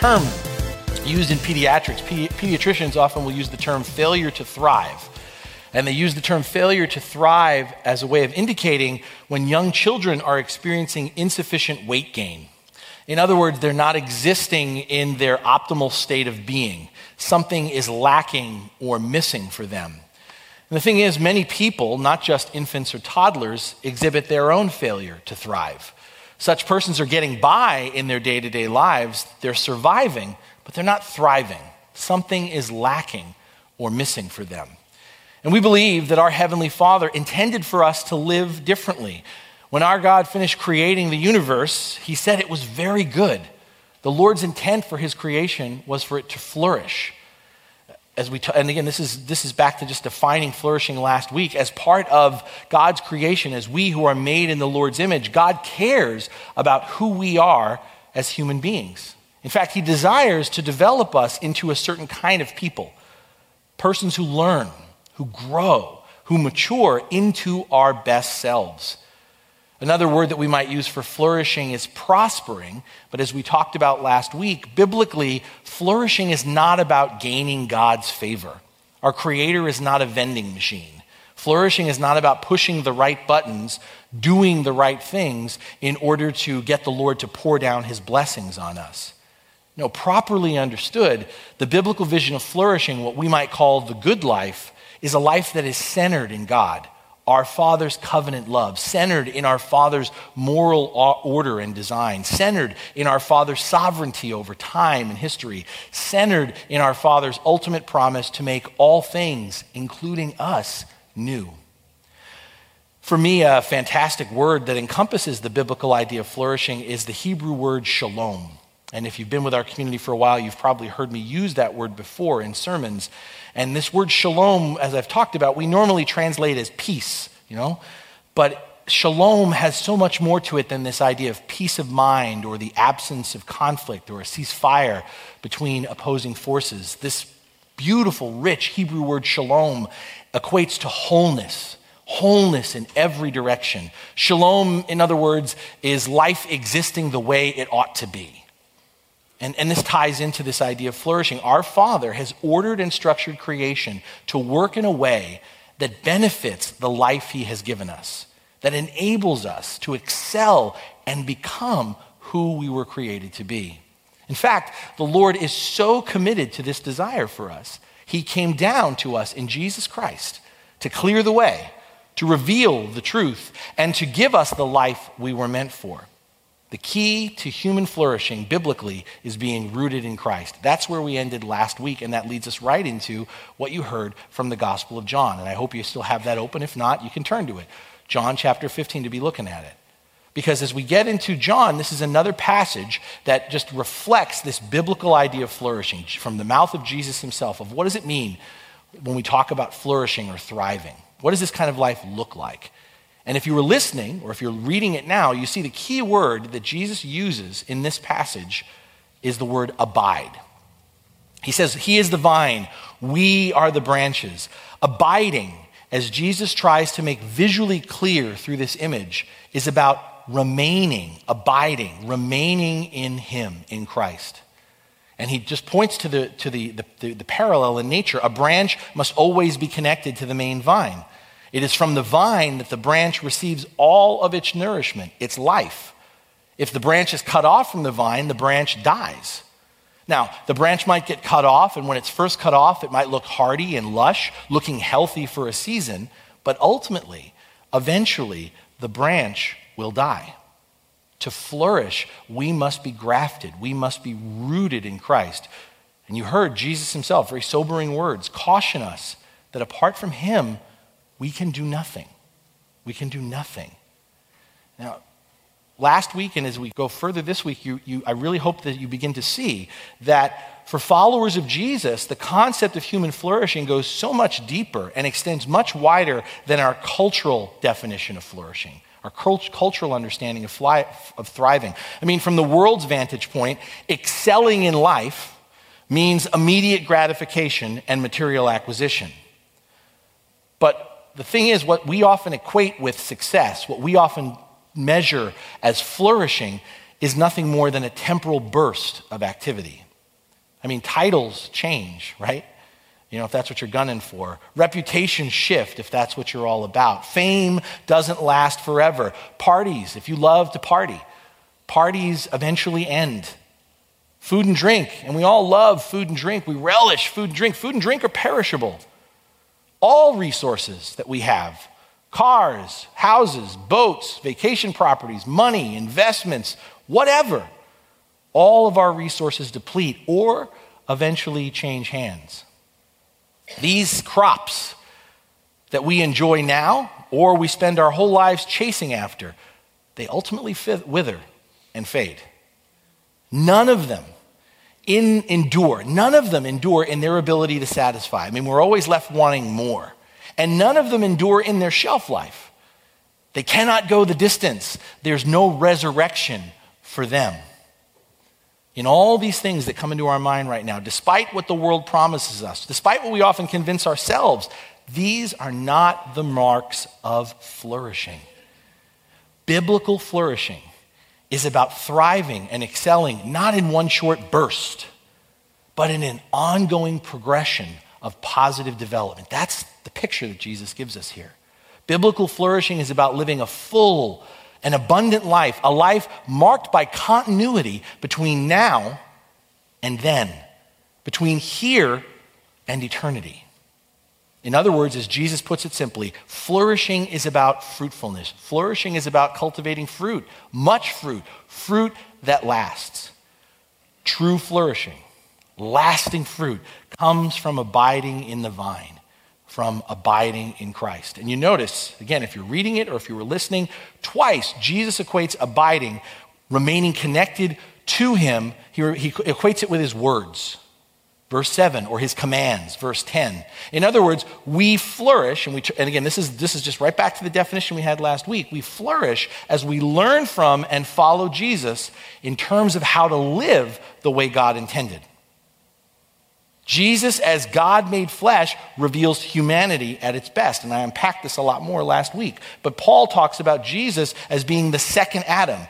Term used in pediatrics. pediatricians often will use the term failure to thrive. And they use the term failure to thrive as a way of indicating when young children are experiencing insufficient weight gain. In other words, they're not existing in their optimal state of being. Something is lacking or missing for them. And the thing is, many people, not just infants or toddlers, exhibit their own failure to thrive. Such persons are getting by in their day to day lives, they're surviving, but they're not thriving. Something is lacking or missing for them. And we believe that our Heavenly Father intended for us to live differently. When our God finished creating the universe, He said it was very good. The Lord's intent for His creation was for it to flourish. As we t- and again, this is, this is back to just defining flourishing last week. As part of God's creation, as we who are made in the Lord's image, God cares about who we are as human beings. In fact, He desires to develop us into a certain kind of people persons who learn, who grow, who mature into our best selves. Another word that we might use for flourishing is prospering, but as we talked about last week, biblically, flourishing is not about gaining God's favor. Our Creator is not a vending machine. Flourishing is not about pushing the right buttons, doing the right things in order to get the Lord to pour down His blessings on us. No, properly understood, the biblical vision of flourishing, what we might call the good life, is a life that is centered in God, our Father's covenant love, centered in our Father's moral order and design, centered in our Father's sovereignty over time and history, centered in our Father's ultimate promise to make all things, including us, new. For me, a fantastic word that encompasses the biblical idea of flourishing is the Hebrew word shalom. And if you've been with our community for a while, you've probably heard me use that word before in sermons. And this word shalom, as I've talked about, we normally translate as peace, you know? But shalom has so much more to it than this idea of peace of mind or the absence of conflict or a ceasefire between opposing forces. This beautiful, rich Hebrew word shalom equates to wholeness wholeness in every direction. Shalom, in other words, is life existing the way it ought to be. And, and this ties into this idea of flourishing. Our Father has ordered and structured creation to work in a way that benefits the life He has given us, that enables us to excel and become who we were created to be. In fact, the Lord is so committed to this desire for us. He came down to us in Jesus Christ to clear the way, to reveal the truth, and to give us the life we were meant for. The key to human flourishing biblically is being rooted in Christ. That's where we ended last week, and that leads us right into what you heard from the Gospel of John. And I hope you still have that open. If not, you can turn to it. John chapter 15 to be looking at it. Because as we get into John, this is another passage that just reflects this biblical idea of flourishing from the mouth of Jesus himself of what does it mean when we talk about flourishing or thriving? What does this kind of life look like? And if you were listening, or if you're reading it now, you see the key word that Jesus uses in this passage is the word abide. He says, He is the vine, we are the branches. Abiding, as Jesus tries to make visually clear through this image, is about remaining, abiding, remaining in Him, in Christ. And he just points to the, to the, the, the, parallel in nature. A branch must always be connected to the main vine. It is from the vine that the branch receives all of its nourishment, its life. If the branch is cut off from the vine, the branch dies. Now, the branch might get cut off, and when it's first cut off, it might look hardy and lush, looking healthy for a season, but ultimately, eventually, the branch will die. To flourish, we must be grafted, we must be rooted in Christ. And you heard Jesus himself, very sobering words, caution us that apart from him, we can do nothing. We can do nothing. Now, last week and as we go further this week, you, you, I really hope that you begin to see that for followers of Jesus, the concept of human flourishing goes so much deeper and extends much wider than our cultural definition of flourishing, our cult- cultural understanding of, fly, of thriving. I mean, from the world's vantage point, excelling in life means immediate gratification and material acquisition. But the thing is, what we often equate with success, what we often measure as flourishing, is nothing more than a temporal burst of activity. I mean, titles change, right? You know, if that's what you're gunning for. Reputation shift if that's what you're all about. Fame doesn't last forever. Parties, if you love to party, parties eventually end. Food and drink, and we all love food and drink. We relish food and drink. Food and drink are perishable. All resources that we have cars, houses, boats, vacation properties, money, investments, whatever all of our resources deplete or eventually change hands. These crops that we enjoy now or we spend our whole lives chasing after, they ultimately wither and fade. None of them in, endure. None of them endure in their ability to satisfy. I mean, we're always left wanting more. And none of them endure in their shelf life. They cannot go the distance. There's no resurrection for them. In all these things that come into our mind right now, despite what the world promises us, despite what we often convince ourselves, these are not the marks of flourishing. Biblical flourishing is about thriving and excelling, not in one short burst, but in an ongoing progression of positive development. That's the picture that Jesus gives us here. Biblical flourishing is about living a full, an abundant life, a life marked by continuity between now and then, between here and eternity. In other words, as Jesus puts it simply, flourishing is about fruitfulness. Flourishing is about cultivating fruit, much fruit, fruit that lasts. True flourishing, lasting fruit, comes from abiding in the vine from abiding in Christ. And you notice, again, if you're reading it or if you were listening, twice Jesus equates abiding, remaining connected to him, he, he equates it with his words. Verse 7, or his commands, verse 10. In other words, we flourish, and, we, and again, this is, this is just right back to the definition we had last week. We flourish as we learn from and follow Jesus in terms of how to live the way God intended. Jesus, as God made flesh, reveals humanity at its best. And I unpacked this a lot more last week. But Paul talks about Jesus as being the second Adam.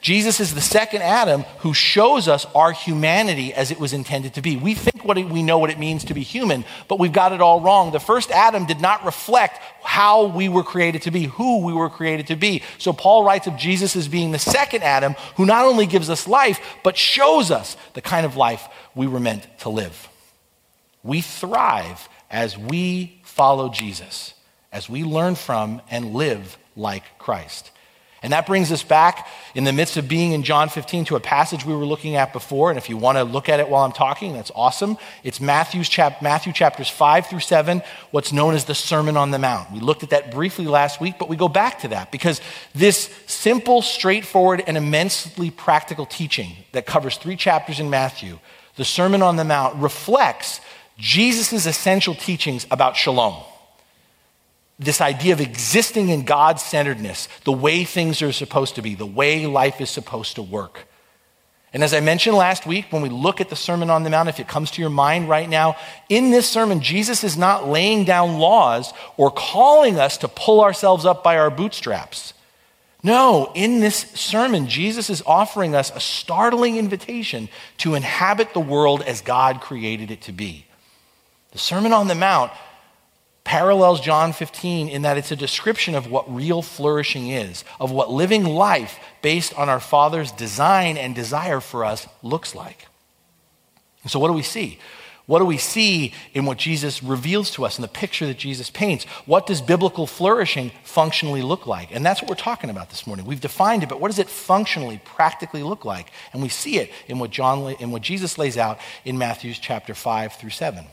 Jesus is the second Adam who shows us our humanity as it was intended to be. We think what we know what it means to be human, but we've got it all wrong. The first Adam did not reflect how we were created to be, who we were created to be. So Paul writes of Jesus as being the second Adam who not only gives us life, but shows us the kind of life we were meant to live. We thrive as we follow Jesus, as we learn from and live like Christ. And that brings us back in the midst of being in John 15 to a passage we were looking at before. And if you want to look at it while I'm talking, that's awesome. It's Matthew's chap- Matthew chapters 5 through 7, what's known as the Sermon on the Mount. We looked at that briefly last week, but we go back to that because this simple, straightforward, and immensely practical teaching that covers three chapters in Matthew, the Sermon on the Mount, reflects Jesus' essential teachings about shalom. This idea of existing in God centeredness, the way things are supposed to be, the way life is supposed to work. And as I mentioned last week, when we look at the Sermon on the Mount, if it comes to your mind right now, in this sermon, Jesus is not laying down laws or calling us to pull ourselves up by our bootstraps. No, in this sermon, Jesus is offering us a startling invitation to inhabit the world as God created it to be. The Sermon on the Mount parallels John 15 in that it's a description of what real flourishing is, of what living life based on our Father's design and desire for us looks like. And so, what do we see? What do we see in what Jesus reveals to us in the picture that Jesus paints? What does biblical flourishing functionally look like? And that's what we're talking about this morning. We've defined it, but what does it functionally, practically look like? And we see it in what, John, in what Jesus lays out in Matthew's chapter 5 through 7. And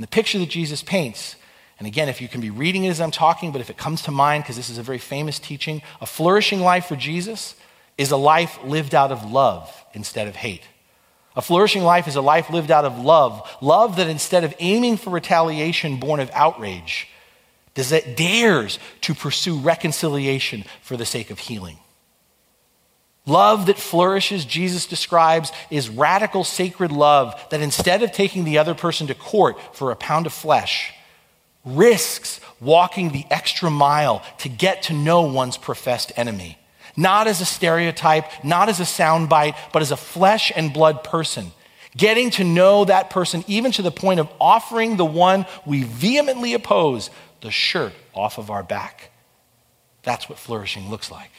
the picture that Jesus paints And again, if you can be reading it as I'm talking, but if it comes to mind, because this is a very famous teaching, a flourishing life for Jesus is a life lived out of love instead of hate. A flourishing life is a life lived out of love. Love that instead of aiming for retaliation born of outrage, does it dares to pursue reconciliation for the sake of healing. Love that flourishes, Jesus describes, is radical sacred love that instead of taking the other person to court for a pound of flesh, risks walking the extra mile to get to know one's professed enemy. Not as a stereotype, not as a soundbite, but as a flesh and blood person. Getting to know that person, even to the point of offering the one we vehemently oppose the shirt off of our back. That's what flourishing looks like.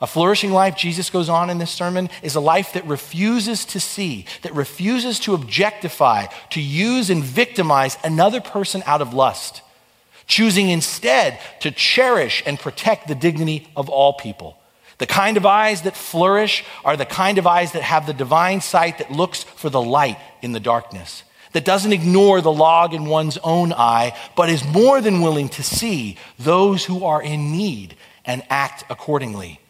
A flourishing life, Jesus goes on in this sermon, is a life that refuses to see, that refuses to objectify, to use and victimize another person out of lust, choosing instead to cherish and protect the dignity of all people. The kind of eyes that flourish are the kind of eyes that have the divine sight that looks for the light in the darkness, that doesn't ignore the log in one's own eye, but is more than willing to see those who are in need and act accordingly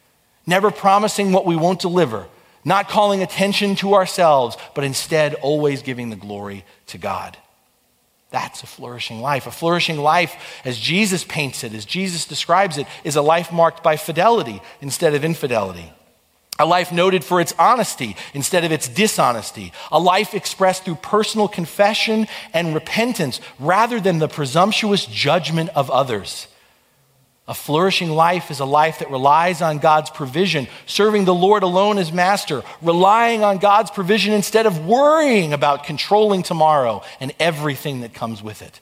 never promising what we won't deliver, not calling attention to ourselves, but instead always giving the glory to God. That's a flourishing life. A flourishing life, as Jesus paints it, as Jesus describes it, is a life marked by fidelity instead of infidelity. A life noted for its honesty instead of its dishonesty. A life expressed through personal confession and repentance rather than the presumptuous judgment of others. A flourishing life is a life that relies on God's provision, serving the Lord alone as master, relying on God's provision instead of worrying about controlling tomorrow and everything that comes with it.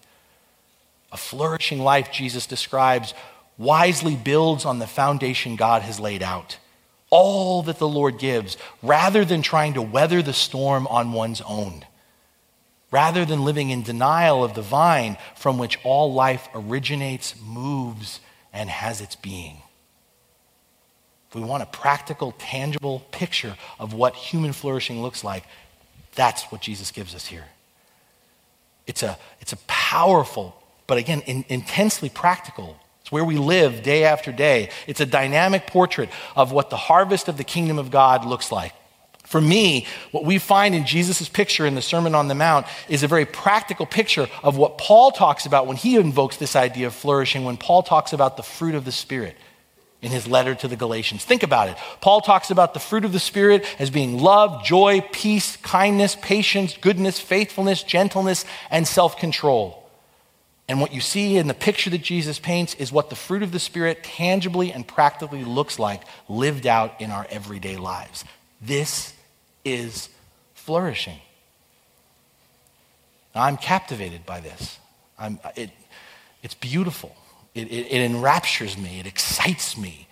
A flourishing life, Jesus describes, wisely builds on the foundation God has laid out. All that the Lord gives, rather than trying to weather the storm on one's own. Rather than living in denial of the vine from which all life originates, moves, and has its being. If we want a practical, tangible picture of what human flourishing looks like, that's what Jesus gives us here. It's a, it's a powerful, but again, in, intensely practical. It's where we live day after day. It's a dynamic portrait of what the harvest of the kingdom of God looks like. For me, what we find in Jesus' picture in the Sermon on the Mount is a very practical picture of what Paul talks about when he invokes this idea of flourishing, when Paul talks about the fruit of the Spirit in his letter to the Galatians. Think about it. Paul talks about the fruit of the Spirit as being love, joy, peace, kindness, patience, goodness, faithfulness, gentleness, and self control. And what you see in the picture that Jesus paints is what the fruit of the Spirit tangibly and practically looks like lived out in our everyday lives. This is flourishing. I'm captivated by this. I'm, it, it's beautiful. It, it, it enraptures me. It excites me.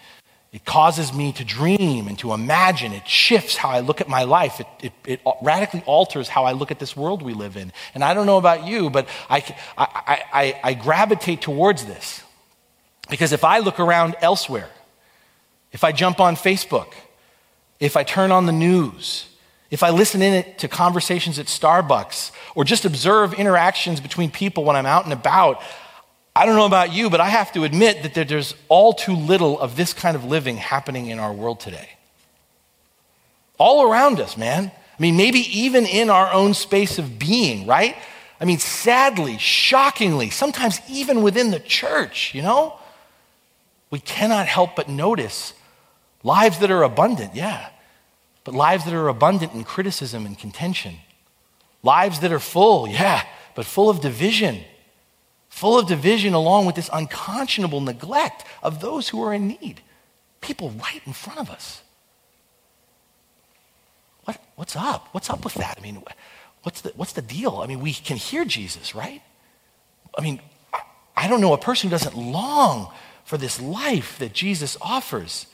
It causes me to dream and to imagine. It shifts how I look at my life. It, it, it, radically alters how I look at this world we live in. And I don't know about you, but I, I, I, I gravitate towards this. Because if I look around elsewhere, if I jump on Facebook, if I turn on the news, if I listen in to conversations at Starbucks or just observe interactions between people when I'm out and about, I don't know about you, but I have to admit that there's all too little of this kind of living happening in our world today. All around us, man. I mean, maybe even in our own space of being, right? I mean, sadly, shockingly, sometimes even within the church, you know, we cannot help but notice lives that are abundant, yeah but lives that are abundant in criticism and contention. Lives that are full, yeah, but full of division. Full of division along with this unconscionable neglect of those who are in need. People right in front of us. What, what's up? What's up with that? I mean, what's the, what's the deal? I mean, we can hear Jesus, right? I mean, I don't know a person who doesn't long for this life that Jesus offers.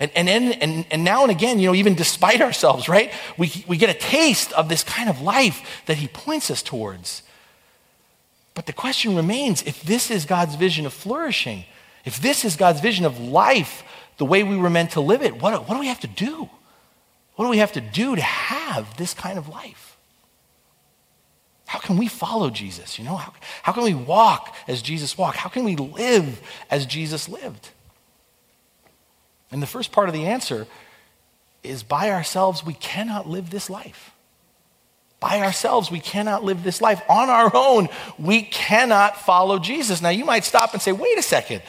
And, and, and, and now and again, you know, even despite ourselves, right? We, we get a taste of this kind of life that he points us towards. But the question remains if this is God's vision of flourishing, if this is God's vision of life, the way we were meant to live it, what, what do we have to do? What do we have to do to have this kind of life? How can we follow Jesus? You know, how, how can we walk as Jesus walked? How can we live as Jesus lived? And the first part of the answer is by ourselves, we cannot live this life. By ourselves, we cannot live this life. On our own, we cannot follow Jesus. Now, you might stop and say, wait a second.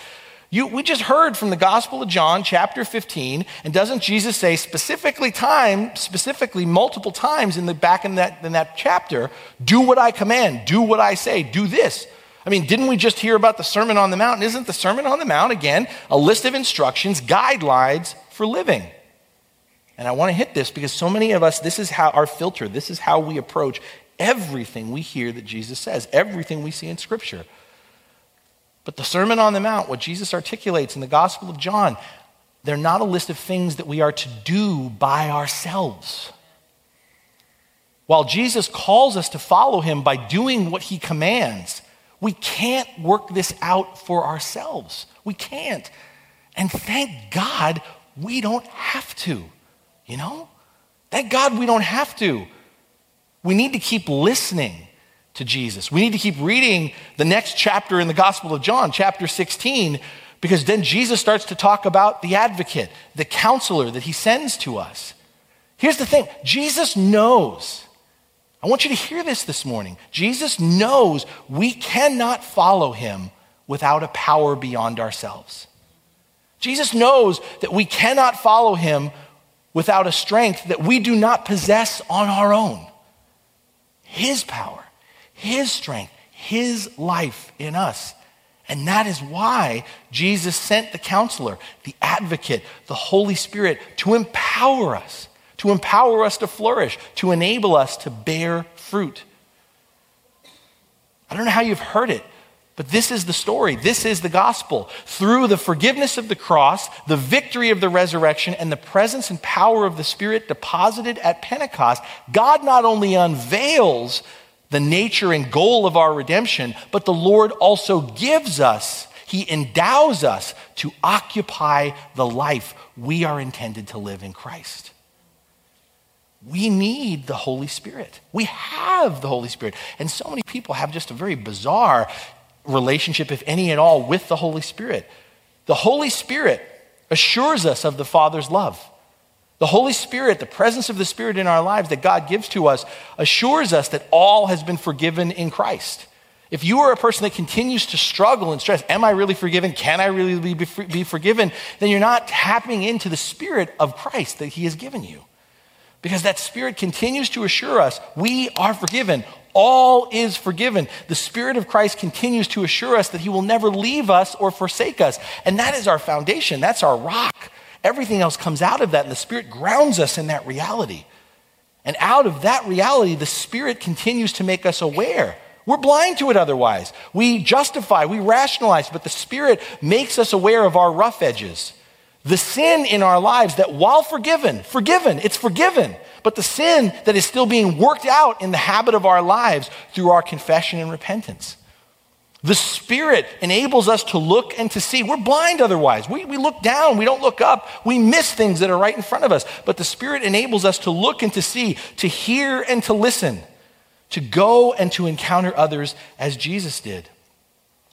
You, we just heard from the Gospel of John, chapter 15, and doesn't Jesus say specifically time, specifically multiple times in the back in that, in that chapter, do what I command, do what I say, do this. I mean, didn't we just hear about the Sermon on the Mount? Isn't the Sermon on the Mount, again, a list of instructions, guidelines for living? And I want to hit this because so many of us, this is how our filter, this is how we approach everything we hear that Jesus says, everything we see in Scripture. But the Sermon on the Mount, what Jesus articulates in the Gospel of John, they're not a list of things that we are to do by ourselves. While Jesus calls us to follow him by doing what he commands, we can't work this out for ourselves. We can't. And thank God we don't have to, you know? Thank God we don't have to. We need to keep listening to Jesus. We need to keep reading the next chapter in the Gospel of John, chapter 16, because then Jesus starts to talk about the advocate, the counselor that he sends to us. Here's the thing Jesus knows. I want you to hear this this morning. Jesus knows we cannot follow him without a power beyond ourselves. Jesus knows that we cannot follow him without a strength that we do not possess on our own. His power his strength, His life in us. And that is why Jesus sent the counselor, the advocate, the Holy Spirit to empower us, to empower us to flourish, to enable us to bear fruit. I don't know how you've heard it, but this is the story. This is the gospel. Through the forgiveness of the cross, the victory of the resurrection, and the presence and power of the Spirit deposited at Pentecost, God not only unveils the nature and goal of our redemption, but the Lord also gives us, He endows us to occupy the life we are intended to live in Christ. We need the Holy Spirit. We have the Holy Spirit. And so many people have just a very bizarre relationship, if any at all, with the Holy Spirit. The Holy Spirit assures us of the Father's love. The Holy Spirit, the presence of the Spirit in our lives that God gives to us, assures us that all has been forgiven in Christ. If you are a person that continues to struggle and stress, am I really forgiven? Can I really be, be forgiven? Then you're not tapping into the Spirit of Christ that He has given you. Because that Spirit continues to assure us we are forgiven. All is forgiven. The Spirit of Christ continues to assure us that He will never leave us or forsake us. And that is our foundation, that's our rock. Everything else comes out of that, and the Spirit grounds us in that reality. And out of that reality, the Spirit continues to make us aware. We're blind to it otherwise. We justify, we rationalize, but the Spirit makes us aware of our rough edges. The sin in our lives that, while forgiven, forgiven, it's forgiven, but the sin that is still being worked out in the habit of our lives through our confession and repentance. The Spirit enables us to look and to see. We're blind otherwise. We, we look down, we don't look up, we miss things that are right in front of us. But the Spirit enables us to look and to see, to hear and to listen, to go and to encounter others as Jesus did.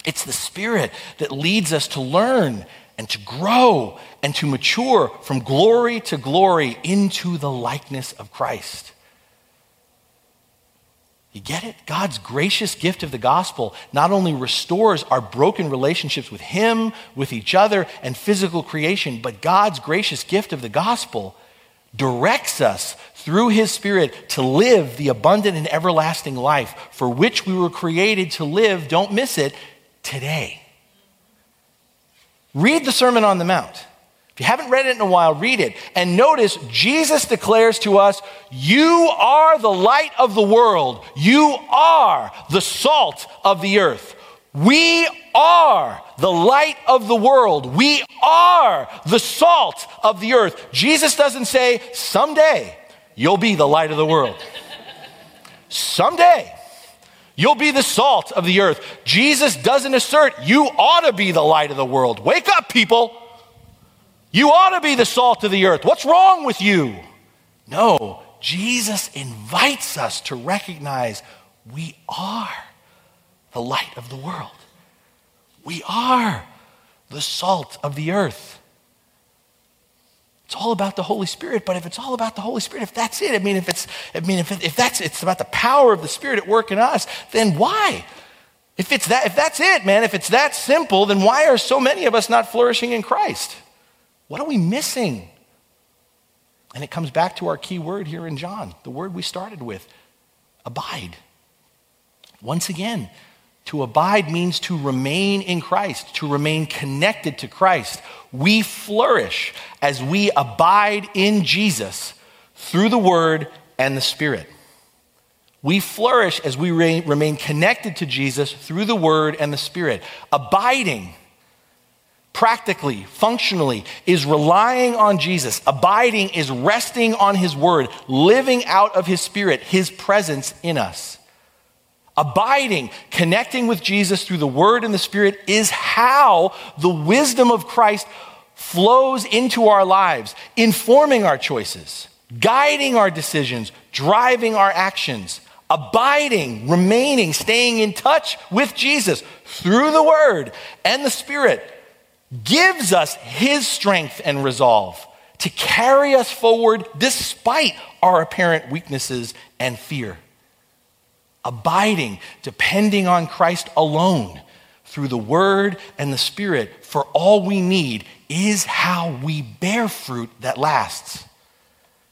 It's the Spirit that leads us to learn and to grow and to mature from glory to glory into the likeness of Christ. You get it? God's gracious gift of the gospel not only restores our broken relationships with Him, with each other, and physical creation, but God's gracious gift of the gospel directs us through His Spirit to live the abundant and everlasting life for which we were created to live, don't miss it, today. Read the Sermon on the Mount. If you haven't read it in a while, read it. And notice Jesus declares to us, You are the light of the world. You are the salt of the earth. We are the light of the world. We are the salt of the earth. Jesus doesn't say, Someday you'll be the light of the world. Someday you'll be the salt of the earth. Jesus doesn't assert, You ought to be the light of the world. Wake up, people. You ought to be the salt of the earth. What's wrong with you? No, Jesus invites us to recognize We are the light of the world. We are the salt of the earth. It's all about the Holy Spirit, but if it's all about the Holy Spirit, if that's it, I mean, if it's, I mean, if, if that's, it's about the power of the Spirit at work in us, then why? If it's that, if that's it, man, if it's that simple, then why are so many of us not flourishing in Christ? What are we missing? And it comes back to our key word here in John, the word we started with abide. Once again, to abide means to remain in Christ, to remain connected to Christ. We flourish as we abide in Jesus through the Word and the Spirit. We flourish as we remain connected to Jesus through the Word and the Spirit. Abiding, practically, functionally, is relying on Jesus. Abiding is resting on His Word, living out of His Spirit, His presence in us. Abiding, connecting with Jesus through the Word and the Spirit is how the wisdom of Christ flows into our lives, informing our choices, guiding our decisions, driving our actions. Abiding, remaining, staying in touch with Jesus through the Word and the Spirit gives us His strength and resolve to carry us forward despite our apparent weaknesses and fear abiding, depending on Christ alone through the Word and the Spirit for all we need is how we bear fruit that lasts.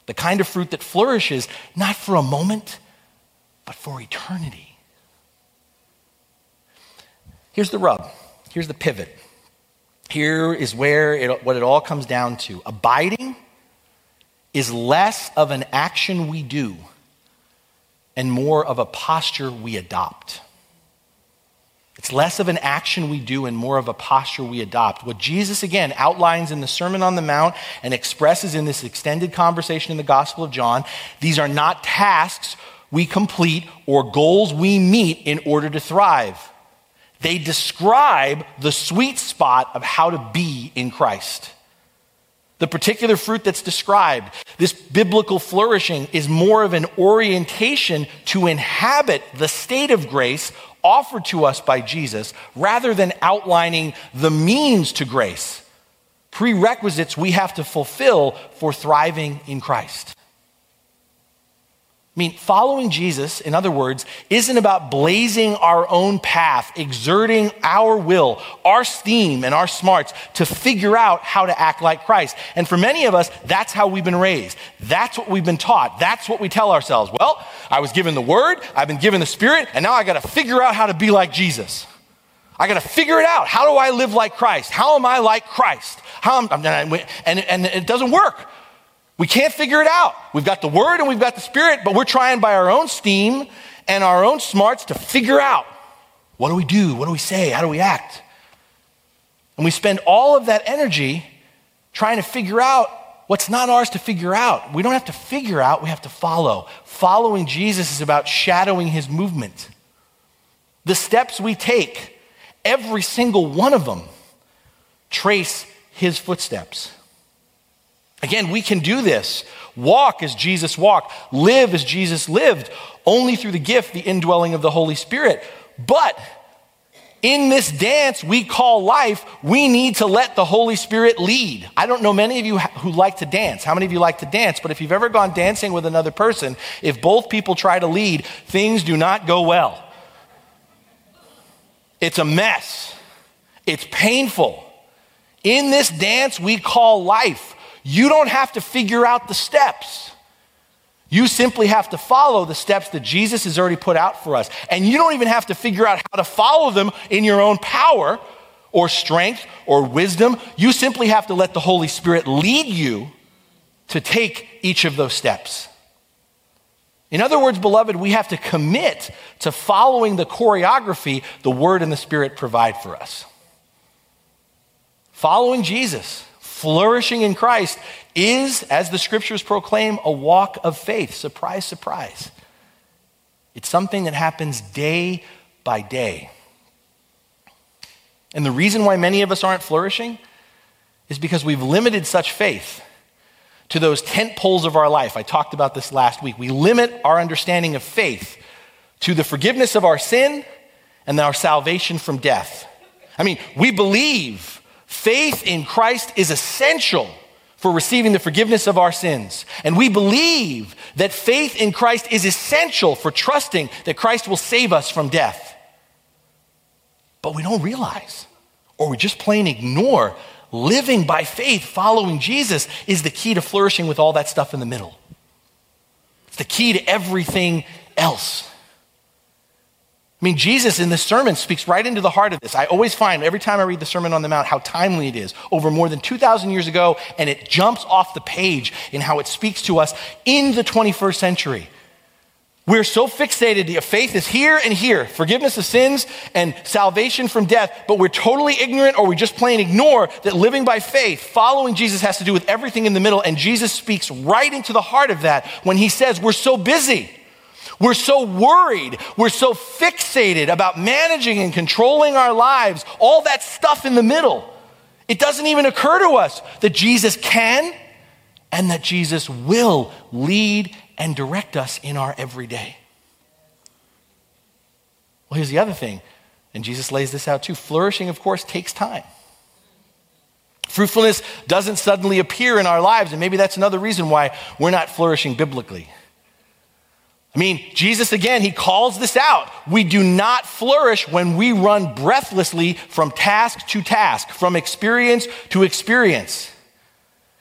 The kind of fruit that flourishes not for a moment, but for eternity. Here's the rub. Here's the pivot. Here is where it, what it all comes down to. Abiding is less of an action we do and more of a posture we adopt. It's less of an action we do and more of a posture we adopt. What Jesus, again, outlines in the Sermon on the Mount and expresses in this extended conversation in the Gospel of John, these are not tasks we complete or goals we meet in order to thrive. They describe the sweet spot of how to be in Christ. The particular fruit that's described, this biblical flourishing, is more of an orientation to inhabit the state of grace offered to us by Jesus rather than outlining the means to grace, prerequisites we have to fulfill for thriving in Christ. I mean, following Jesus, in other words, isn't about blazing our own path, exerting our will, our steam, and our smarts to figure out how to act like Christ. And for many of us, that's how we've been raised. That's what we've been taught. That's what we tell ourselves. Well, I was given the word, I've been given the spirit, and now I got to figure out how to be like Jesus. I got to figure it out. How do I live like Christ? How am I like Christ? How am, and, and it doesn't work we can't figure it out. We've got the Word and we've got the Spirit, but we're trying by our own steam and our own smarts to figure out what do we do? What do we say? How do we act? And we spend all of that energy trying to figure out what's not ours to figure out. We don't have to figure out, we have to follow. Following Jesus is about shadowing his movement. The steps we take, every single one of them, trace his footsteps. Again, we can do this. Walk as Jesus walked, live as Jesus lived, only through the gift, the indwelling of the Holy Spirit. But in this dance we call life, we need to let the Holy Spirit lead. I don't know many of you who like to dance. How many of you like to dance? But if you've ever gone dancing with another person, if both people try to lead, things do not go well. It's a mess. It's painful. In this dance we call life, you don't have to figure out the steps. You simply have to follow the steps that Jesus has already put out for us. And you don't even have to figure out how to follow them in your own power or strength or wisdom. You simply have to let the Holy Spirit lead you to take each of those steps. In other words, beloved, we have to commit to following the choreography the Word and the Spirit provide for us. Following Jesus flourishing in Christ is, as the scriptures proclaim, a walk of faith. Surprise, surprise. It's something that happens day by day. And the reason why many of us aren't flourishing is because we've limited such faith to those tent poles of our life. I talked about this last week. We limit our understanding of faith to the forgiveness of our sin and our salvation from death. I mean, we believe faith in Christ is essential for receiving the forgiveness of our sins. And we believe that faith in Christ is essential for trusting that Christ will save us from death. But we don't realize, or we just plain ignore, living by faith, following Jesus, is the key to flourishing with all that stuff in the middle. It's the key to everything else. I mean, Jesus in this sermon speaks right into the heart of this. I always find every time I read the Sermon on the Mount how timely it is over more than 2,000 years ago, and it jumps off the page in how it speaks to us in the 21st century. We're so fixated, faith is here and here, forgiveness of sins and salvation from death, but we're totally ignorant or we just plain ignore that living by faith, following Jesus has to do with everything in the middle, and Jesus speaks right into the heart of that when he says, We're so busy. We're so worried. We're so fixated about managing and controlling our lives, all that stuff in the middle. It doesn't even occur to us that Jesus can and that Jesus will lead and direct us in our everyday. Well, here's the other thing, and Jesus lays this out too. Flourishing, of course, takes time. Fruitfulness doesn't suddenly appear in our lives, and maybe that's another reason why we're not flourishing biblically. I mean, Jesus again, he calls this out. We do not flourish when we run breathlessly from task to task, from experience to experience.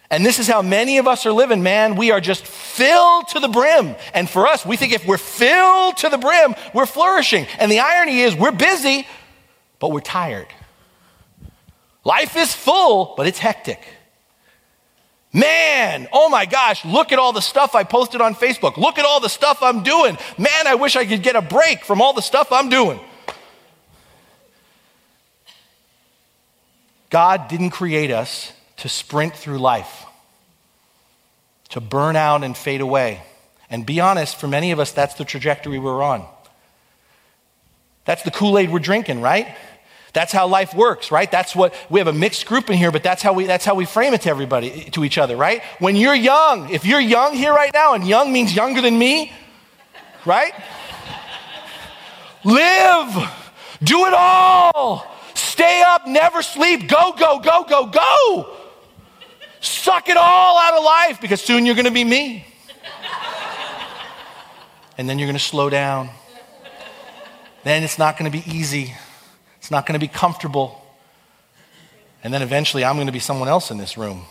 And this is how many of us are living, man. We are just filled to the brim. And for us, we think if we're filled to the brim, we're flourishing. And the irony is, we're busy, but we're tired. Life is full, but it's hectic. Man, oh my gosh, look at all the stuff I posted on Facebook. Look at all the stuff I'm doing. Man, I wish I could get a break from all the stuff I'm doing. God didn't create us to sprint through life, to burn out and fade away. And be honest, for many of us, that's the trajectory we're on. That's the Kool Aid we're drinking, right? That's how life works, right? That's what we have a mixed group in here, but that's how we that's how we frame it to everybody, to each other, right? When you're young, if you're young here right now, and young means younger than me, right? Live, do it all, stay up, never sleep, go, go, go, go, go. Suck it all out of life because soon you're gonna be me. And then you're gonna slow down. Then it's not gonna be easy. It's not going to be comfortable. And then eventually I'm going to be someone else in this room.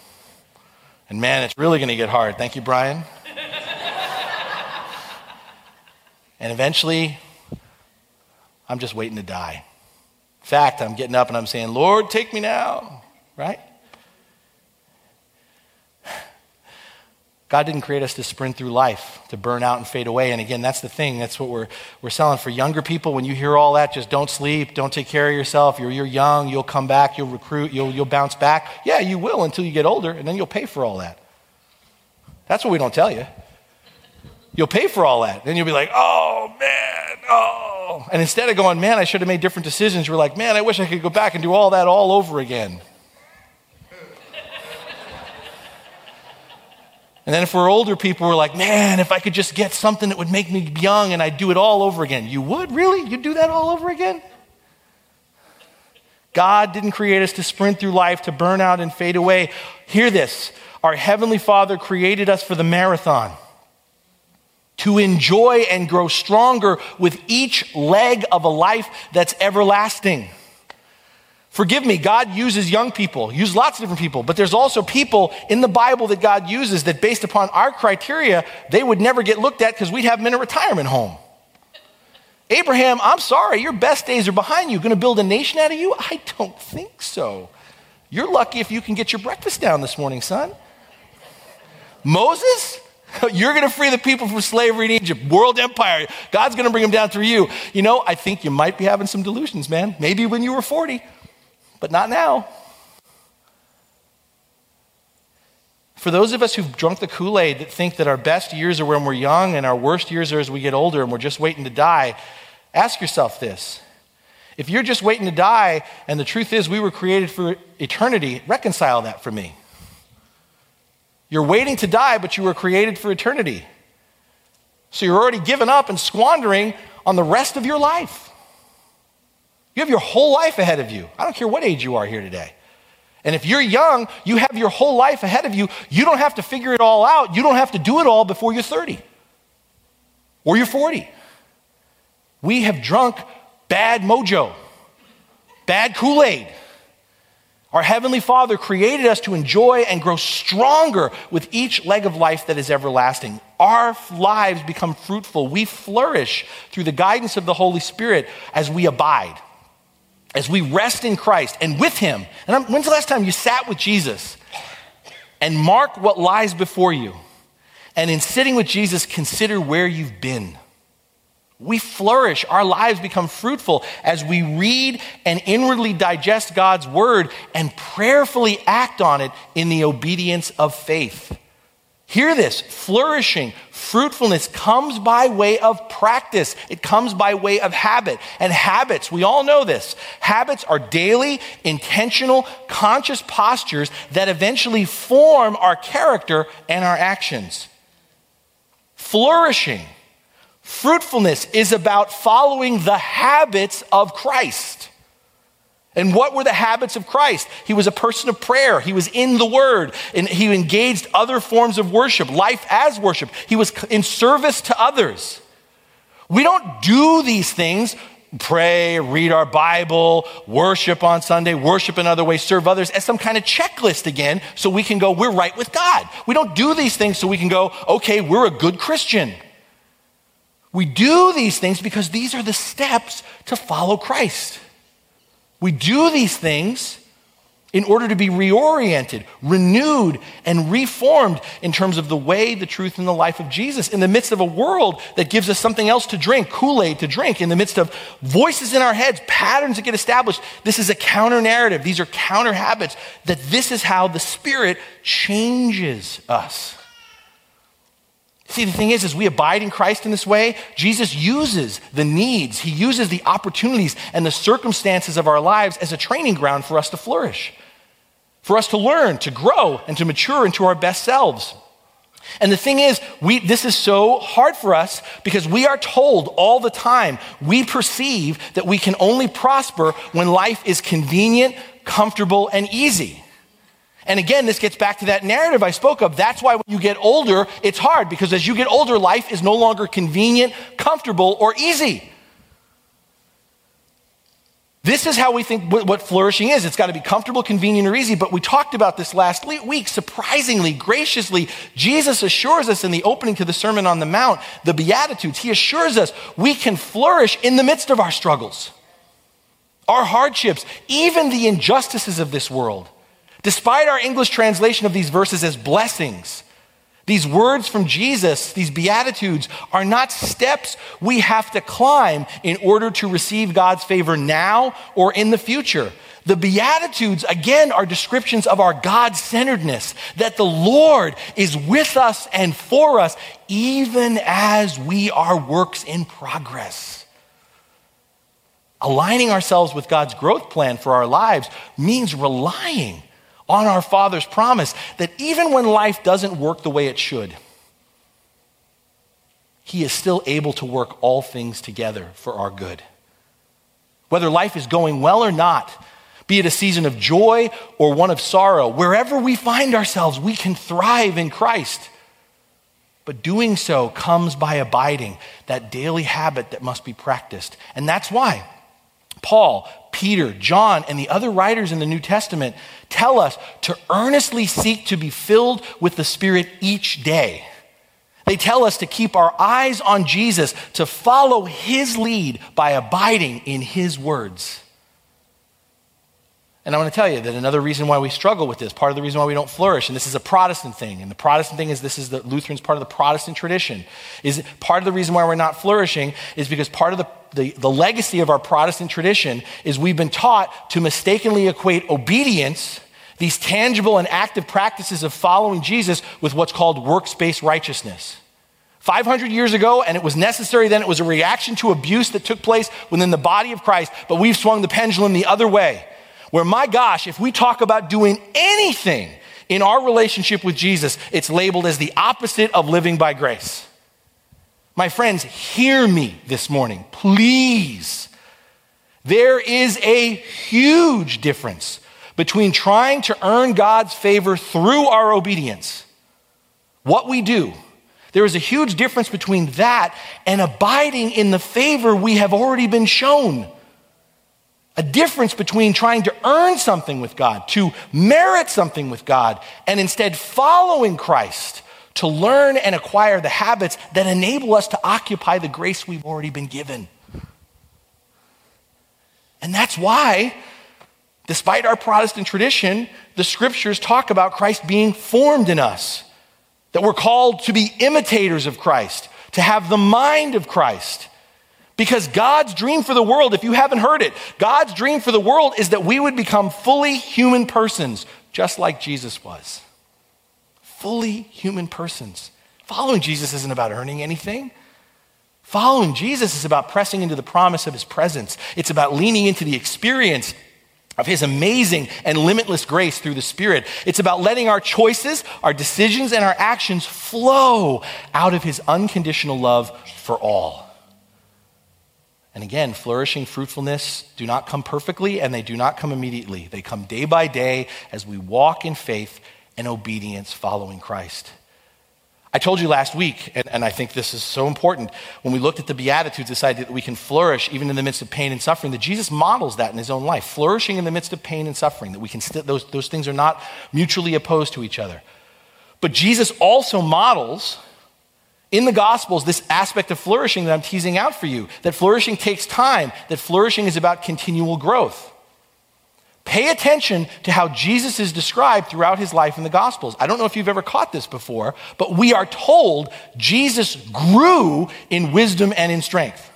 And man, it's really going to get hard. Thank you, Brian. and eventually, I'm just waiting to die. In fact, I'm getting up and I'm saying, Lord, take me now, right? God didn't create us to sprint through life, to burn out and fade away. And again, that's the thing. That's what we're, we're selling for younger people. When you hear all that, just don't sleep, don't take care of yourself. You're, you're young, you'll come back, you'll recruit, you'll, you'll bounce back. Yeah, you will until you get older, and then you'll pay for all that. That's what we don't tell you. You'll pay for all that. Then you'll be like, oh, man, oh. And instead of going, man, I should have made different decisions, you're like, man, I wish I could go back and do all that all over again. And then if we're older people, we're like, man, if I could just get something that would make me young and I'd do it all over again. You would? Really? You'd do that all over again? God didn't create us to sprint through life, to burn out and fade away. Hear this. Our Heavenly Father created us for the marathon, to enjoy and grow stronger with each leg of a life that's everlasting. Forgive me, God uses young people, use lots of different people, but there's also people in the Bible that God uses that based upon our criteria, they would never get looked at because we'd have them in a retirement home. Abraham, I'm sorry, your best days are behind you. Going to build a nation out of you? I don't think so. You're lucky if you can get your breakfast down this morning, son. Moses, you're going to free the people from slavery in Egypt, world empire. God's going to bring them down through you. You know, I think you might be having some delusions, man. Maybe when you were 40 but not now. For those of us who've drunk the Kool Aid that think that our best years are when we're young and our worst years are as we get older and we're just waiting to die, ask yourself this. If you're just waiting to die and the truth is we were created for eternity, reconcile that for me. You're waiting to die, but you were created for eternity. So you're already given up and squandering on the rest of your life. You have your whole life ahead of you. I don't care what age you are here today. And if you're young, you have your whole life ahead of you. You don't have to figure it all out. You don't have to do it all before you're 30 or you're 40. We have drunk bad mojo, bad Kool Aid. Our Heavenly Father created us to enjoy and grow stronger with each leg of life that is everlasting. Our lives become fruitful. We flourish through the guidance of the Holy Spirit as we abide, as we rest in Christ and with Him. And I'm, when's the last time you sat with Jesus and mark what lies before you? And in sitting with Jesus, consider where you've been we flourish. Our lives become fruitful as we read and inwardly digest God's word and prayerfully act on it in the obedience of faith. Hear this flourishing, fruitfulness comes by way of practice. It comes by way of habit. And habits, we all know this. Habits are daily, intentional, conscious postures that eventually form our character and our actions. Flourishing Fruitfulness is about following the habits of Christ. And what were the habits of Christ? He was a person of prayer. He was in the word and he engaged other forms of worship, life as worship. He was in service to others. We don't do these things pray, read our Bible, worship on Sunday, worship in other ways, serve others as some kind of checklist again so we can go, we're right with God. We don't do these things so we can go, okay, we're a good Christian. We do these things because these are the steps to follow Christ. We do these things in order to be reoriented, renewed, and reformed in terms of the way, the truth, and the life of Jesus in the midst of a world that gives us something else to drink, Kool Aid to drink, in the midst of voices in our heads, patterns that get established. This is a counter narrative. These are counter habits, that this is how the Spirit changes us. See, the thing is, as we abide in Christ in this way, Jesus uses the needs, he uses the opportunities and the circumstances of our lives as a training ground for us to flourish, for us to learn, to grow, and to mature into our best selves. And the thing is, we, this is so hard for us because we are told all the time, we perceive that we can only prosper when life is convenient, comfortable, and easy. And again, this gets back to that narrative I spoke of. That's why when you get older, it's hard because as you get older, life is no longer convenient, comfortable, or easy. This is how we think what flourishing is. It's got to be comfortable, convenient, or easy. But we talked about this last week. Surprisingly, graciously, Jesus assures us in the opening to the Sermon on the Mount, the Beatitudes, he assures us we can flourish in the midst of our struggles, our hardships, even the injustices of this world. Despite our English translation of these verses as blessings, these words from Jesus, these Beatitudes, are not steps we have to climb in order to receive God's favor now or in the future. The Beatitudes, again, are descriptions of our God centeredness, that the Lord is with us and for us, even as we are works in progress. Aligning ourselves with God's growth plan for our lives means relying on our Father's promise that even when life doesn't work the way it should, He is still able to work all things together for our good. Whether life is going well or not, be it a season of joy or one of sorrow, wherever we find ourselves, we can thrive in Christ. But doing so comes by abiding, that daily habit that must be practiced. And that's why Paul, Peter, John, and the other writers in the New Testament tell us to earnestly seek to be filled with the Spirit each day. They tell us to keep our eyes on Jesus, to follow his lead by abiding in his words. And I want to tell you that another reason why we struggle with this, part of the reason why we don't flourish, and this is a Protestant thing, and the Protestant thing is this is the Lutherans part of the Protestant tradition, is part of the reason why we're not flourishing is because part of the, the, the legacy of our Protestant tradition is we've been taught to mistakenly equate obedience, these tangible and active practices of following Jesus, with what's called works based righteousness. 500 years ago, and it was necessary then, it was a reaction to abuse that took place within the body of Christ, but we've swung the pendulum the other way where, my gosh, if we talk about doing anything in our relationship with Jesus, it's labeled as the opposite of living by grace. My friends, hear me this morning, please. There is a huge difference between trying to earn God's favor through our obedience, what we do. There is a huge difference between that and abiding in the favor we have already been shown. A difference between trying to earn something with God, to merit something with God, and instead following Christ to learn and acquire the habits that enable us to occupy the grace we've already been given. And that's why, despite our Protestant tradition, the scriptures talk about Christ being formed in us, that we're called to be imitators of Christ, to have the mind of Christ. Because God's dream for the world, if you haven't heard it, God's dream for the world is that we would become fully human persons, just like Jesus was. Fully human persons. Following Jesus isn't about earning anything. Following Jesus is about pressing into the promise of his presence. It's about leaning into the experience of his amazing and limitless grace through the Spirit. It's about letting our choices, our decisions, and our actions flow out of his unconditional love for all. And again, flourishing fruitfulness do not come perfectly and they do not come immediately. They come day by day as we walk in faith and obedience following Christ. I told you last week, and, and, I think this is so important, when we looked at the Beatitudes, this idea that we can flourish even in the midst of pain and suffering, that Jesus models that in his own life. Flourishing in the midst of pain and suffering, that we can st- those, those things are not mutually opposed to each other. But Jesus also models in the Gospels this aspect of flourishing that I'm teasing out for you that flourishing takes time, that flourishing is about continual growth. Pay attention to how Jesus is described throughout his life in the Gospels. I don't know if you've ever caught this before, but we are told Jesus grew in wisdom and in strength.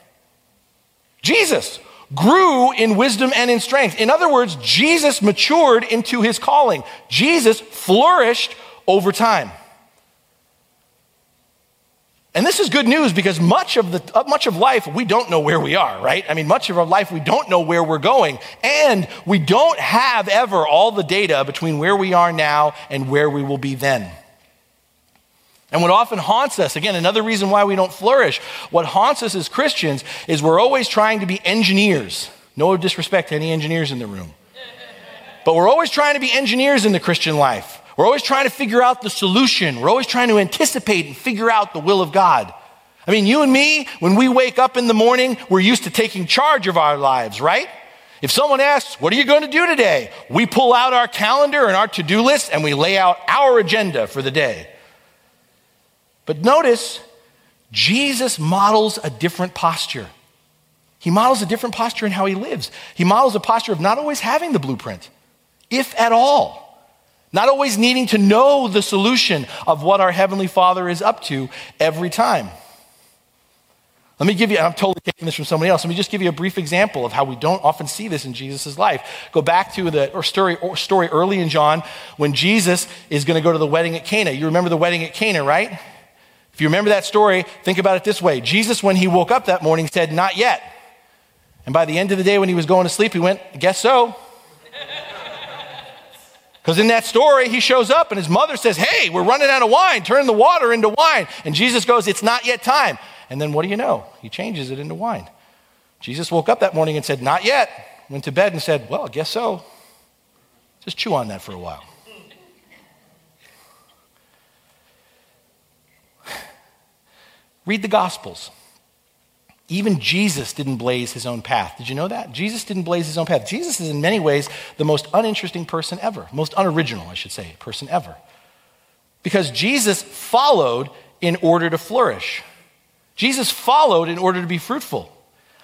Jesus grew in wisdom and in strength. In other words, Jesus matured into his calling. Jesus flourished over time. And this is good news because much of, the, uh, much of life, we don't know where we are, right? I mean, much of our life, we don't know where we're going. And we don't have ever all the data between where we are now and where we will be then. And what often haunts us, again, another reason why we don't flourish, what haunts us as Christians is we're always trying to be engineers. No disrespect to any engineers in the room. But we're always trying to be engineers in the Christian life. We're always trying to figure out the solution. We're always trying to anticipate and figure out the will of God. I mean, you and me, when we wake up in the morning, we're used to taking charge of our lives, right? If someone asks, What are you going to do today? We pull out our calendar and our to do list and we lay out our agenda for the day. But notice, Jesus models a different posture. He models a different posture in how he lives. He models a posture of not always having the blueprint, if at all. Not always needing to know the solution of what our Heavenly Father is up to every time. Let me give you, I'm totally taking this from somebody else. Let me just give you a brief example of how we don't often see this in Jesus' life. Go back to the story, story early in John when Jesus is going to go to the wedding at Cana. You remember the wedding at Cana, right? If you remember that story, think about it this way Jesus, when he woke up that morning, said, Not yet. And by the end of the day, when he was going to sleep, he went, guess so. Because in that story, he shows up and his mother says, Hey, we're running out of wine. Turn the water into wine. And Jesus goes, It's not yet time. And then what do you know? He changes it into wine. Jesus woke up that morning and said, Not yet. Went to bed and said, Well, I guess so. Just chew on that for a while. Read the Gospels. Even Jesus didn't blaze his own path. Did you know that? Jesus didn't blaze his own path. Jesus is, in many ways, the most uninteresting person ever, most unoriginal, I should say, person ever. Because Jesus followed in order to flourish. Jesus followed in order to be fruitful.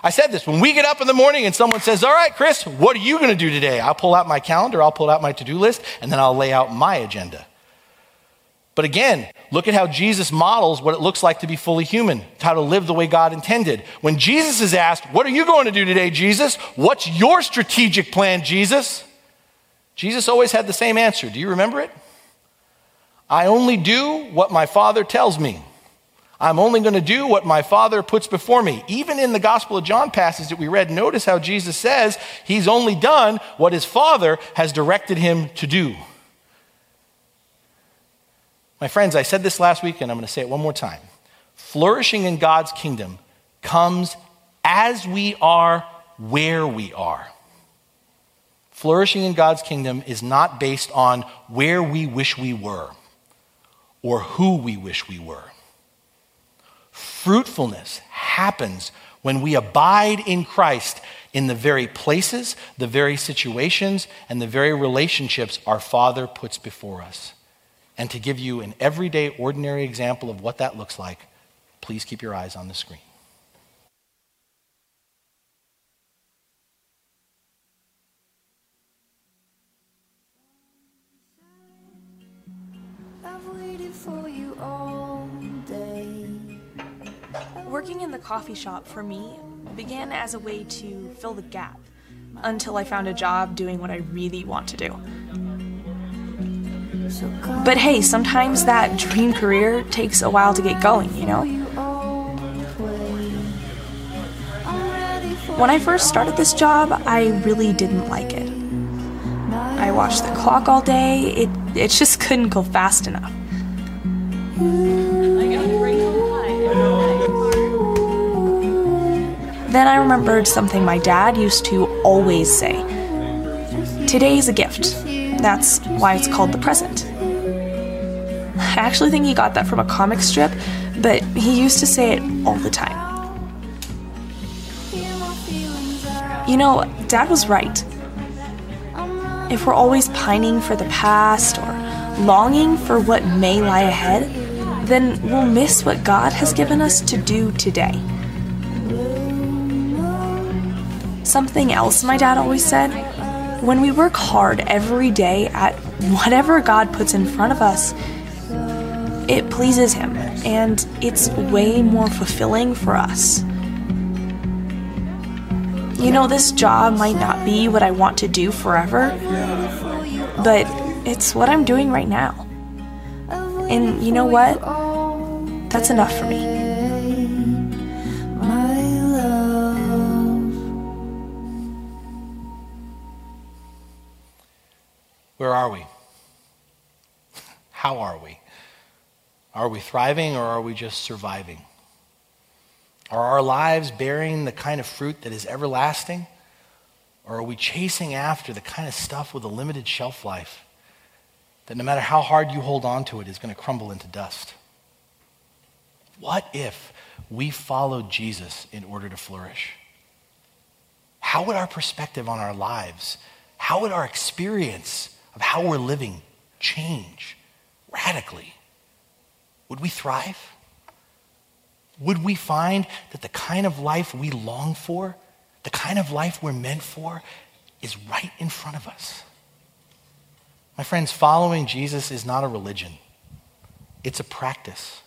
I said this when we get up in the morning and someone says, All right, Chris, what are you going to do today? I'll pull out my calendar, I'll pull out my to do list, and then I'll lay out my agenda. But again, look at how Jesus models what it looks like to be fully human, how to live the way God intended. When Jesus is asked, What are you going to do today, Jesus? What's your strategic plan, Jesus? Jesus always had the same answer. Do you remember it? I only do what my Father tells me. I'm only going to do what my Father puts before me. Even in the Gospel of John passage that we read, notice how Jesus says he's only done what his Father has directed him to do. My friends, I said this last week and I'm going to say it one more time. Flourishing in God's kingdom comes as we are where we are. Flourishing in God's kingdom is not based on where we wish we were or who we wish we were. Fruitfulness happens when we abide in Christ in the very places, the very situations, and the very relationships our Father puts before us. And to give you an everyday, ordinary example of what that looks like, please keep your eyes on the screen. Working in the coffee shop for me began as a way to fill the gap until I found a job doing what I really want to do. But hey, sometimes that dream career takes a while to get going, you know? When I first started this job, I really didn't like it. I watched the clock all day, it, it just couldn't go fast enough. Then I remembered something my dad used to always say Today is a gift. That's why it's called the present. I actually think he got that from a comic strip, but he used to say it all the time. You know, Dad was right. If we're always pining for the past or longing for what may lie ahead, then we'll miss what God has given us to do today. Something else my dad always said when we work hard every day at whatever God puts in front of us, it pleases Him and it's way more fulfilling for us. You know, this job might not be what I want to do forever, but it's what I'm doing right now. And you know what? That's enough for me. Where are we? How are we? Are we thriving or are we just surviving? Are our lives bearing the kind of fruit that is everlasting? Or are we chasing after the kind of stuff with a limited shelf life that no matter how hard you hold on to it is going to crumble into dust? What if we followed Jesus in order to flourish? How would our perspective on our lives, how would our experience of how we're living change radically? Would we thrive? Would we find that the kind of life we long for, the kind of life we're meant for, is right in front of us? My friends, following Jesus is not a religion, it's a practice.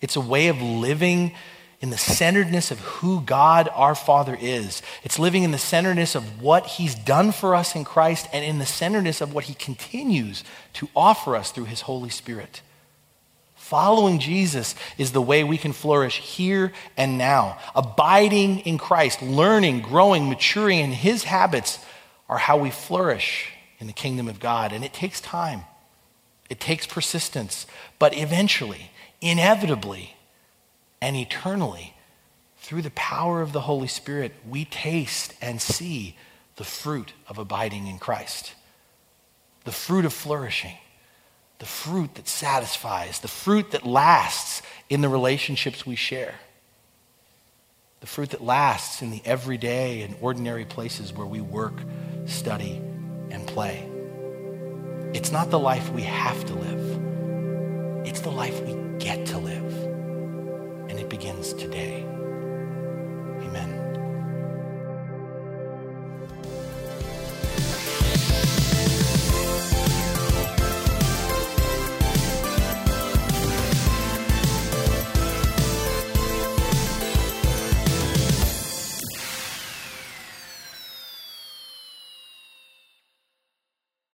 It's a way of living in the centeredness of who God our Father is. It's living in the centeredness of what He's done for us in Christ and in the centeredness of what He continues to offer us through His Holy Spirit. Following Jesus is the way we can flourish here and now. Abiding in Christ, learning, growing, maturing in His habits are how we flourish in the kingdom of God. And it takes time, it takes persistence, but eventually, inevitably, and eternally, through the power of the Holy Spirit, we taste and see the fruit of abiding in Christ, the fruit of flourishing, the fruit that satisfies, the fruit that lasts in the relationships we share, the fruit that lasts in the everyday and ordinary places where we work, study, and play. It's not the life we have to live, it's the life we get and it begins today.